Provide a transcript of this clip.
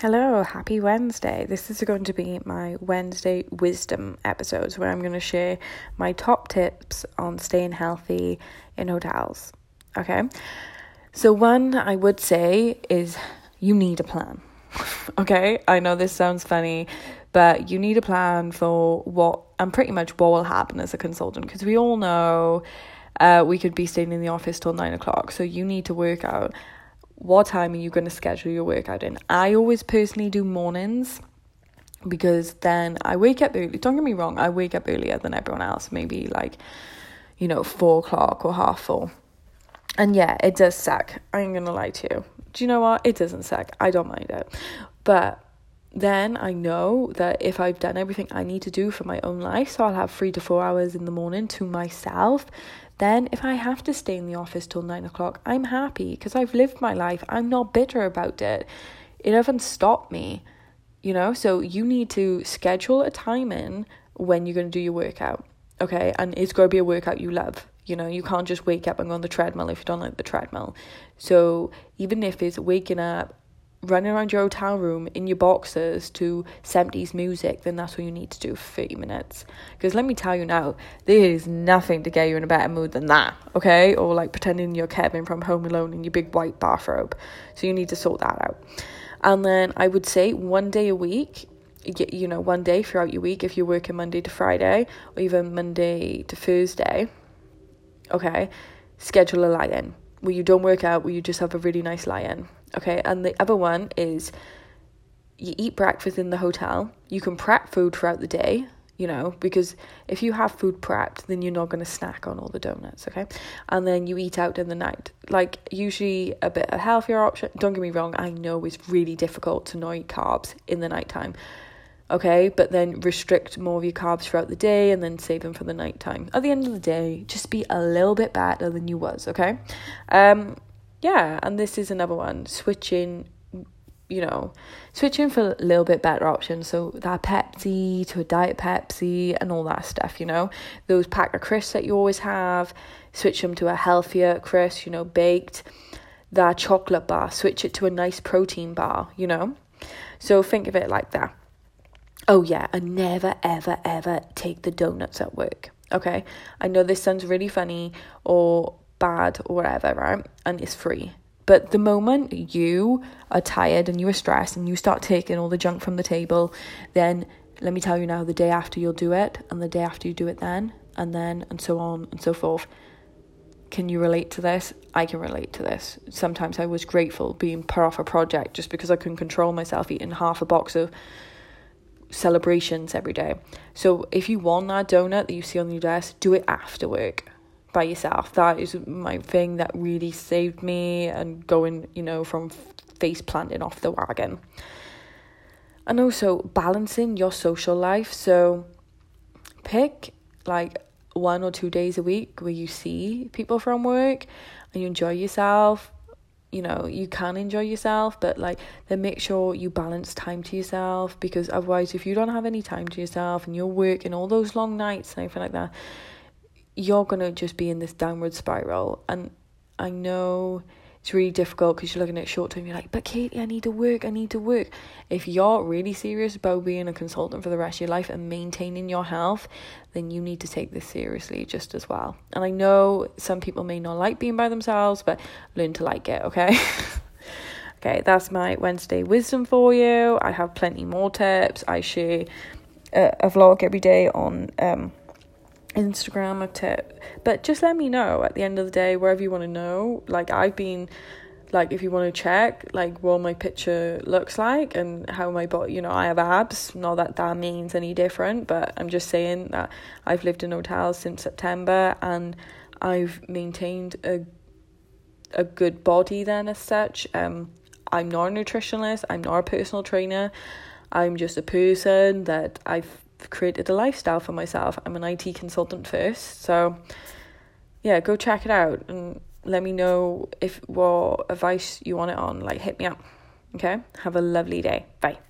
Hello, happy Wednesday. This is going to be my Wednesday wisdom episodes where I'm going to share my top tips on staying healthy in hotels. Okay, so one I would say is you need a plan. okay, I know this sounds funny, but you need a plan for what and pretty much what will happen as a consultant because we all know uh, we could be staying in the office till nine o'clock, so you need to work out what time are you going to schedule your workout in? I always personally do mornings because then I wake up early. Don't get me wrong, I wake up earlier than everyone else, maybe like, you know, four o'clock or half four. And yeah, it does suck. I ain't gonna lie to you. Do you know what? It doesn't suck. I don't mind it. But then I know that if I've done everything I need to do for my own life, so I'll have three to four hours in the morning to myself, then if I have to stay in the office till nine o'clock, I'm happy because I've lived my life. I'm not bitter about it. It doesn't stop me, you know? So you need to schedule a time in when you're going to do your workout, okay? And it's going to be a workout you love. You know, you can't just wake up and go on the treadmill if you don't like the treadmill. So even if it's waking up running around your hotel room in your boxers to 70s music, then that's what you need to do for 30 minutes. Because let me tell you now, there is nothing to get you in a better mood than that, okay? Or like pretending you're Kevin from Home Alone in your big white bathrobe. So you need to sort that out. And then I would say one day a week, you know, one day throughout your week, if you're working Monday to Friday or even Monday to Thursday, okay, schedule a lie in where you don't work out, where you just have a really nice lie in Okay, and the other one is you eat breakfast in the hotel. You can prep food throughout the day, you know, because if you have food prepped, then you're not going to snack on all the donuts, okay? And then you eat out in the night. Like, usually a bit a healthier option. Don't get me wrong, I know it's really difficult to not eat carbs in the nighttime, okay? But then restrict more of your carbs throughout the day and then save them for the nighttime. At the end of the day, just be a little bit better than you was, okay? Um, yeah, and this is another one switching you know, switching for a little bit better options. So that Pepsi to a Diet Pepsi and all that stuff, you know. Those pack of crisps that you always have, switch them to a healthier crisp, you know, baked. That chocolate bar, switch it to a nice protein bar, you know. So think of it like that. Oh yeah, and never ever ever take the donuts at work. Okay, I know this sounds really funny or bad or whatever, right? And it's free. But the moment you are tired and you are stressed and you start taking all the junk from the table, then let me tell you now, the day after you'll do it, and the day after you do it then, and then, and so on and so forth. Can you relate to this? I can relate to this. Sometimes I was grateful being put off a project just because I couldn't control myself eating half a box of celebrations every day. So if you want that donut that you see on your desk, do it after work by yourself. That is my thing that really saved me and going, you know, from face planting off the wagon. And also balancing your social life. So pick like one or two days a week where you see people from work and you enjoy yourself. You know, you can enjoy yourself, but like then make sure you balance time to yourself because otherwise, if you don't have any time to yourself and you're working all those long nights and everything like that, you're going to just be in this downward spiral. And I know it's really difficult because you're looking at short term, you're like, but Katie, I need to work, I need to work. If you're really serious about being a consultant for the rest of your life and maintaining your health, then you need to take this seriously just as well. And I know some people may not like being by themselves, but learn to like it, okay? okay, that's my Wednesday wisdom for you. I have plenty more tips. I share a, a vlog every day on um Instagram a tip. But just let me know at the end of the day, wherever you want to know. Like I've been like if you want to check like what my picture looks like and how my body you know i have abs not that that means any different but i'm just saying that i've lived in hotels since september and i've maintained a a good body then as such um i'm not a nutritionist i'm not a personal trainer i'm just a person that i've created a lifestyle for myself. I'm an IT consultant first, so yeah, go check it out and let me know if what advice you want it on. Like, hit me up. Okay, have a lovely day. Bye.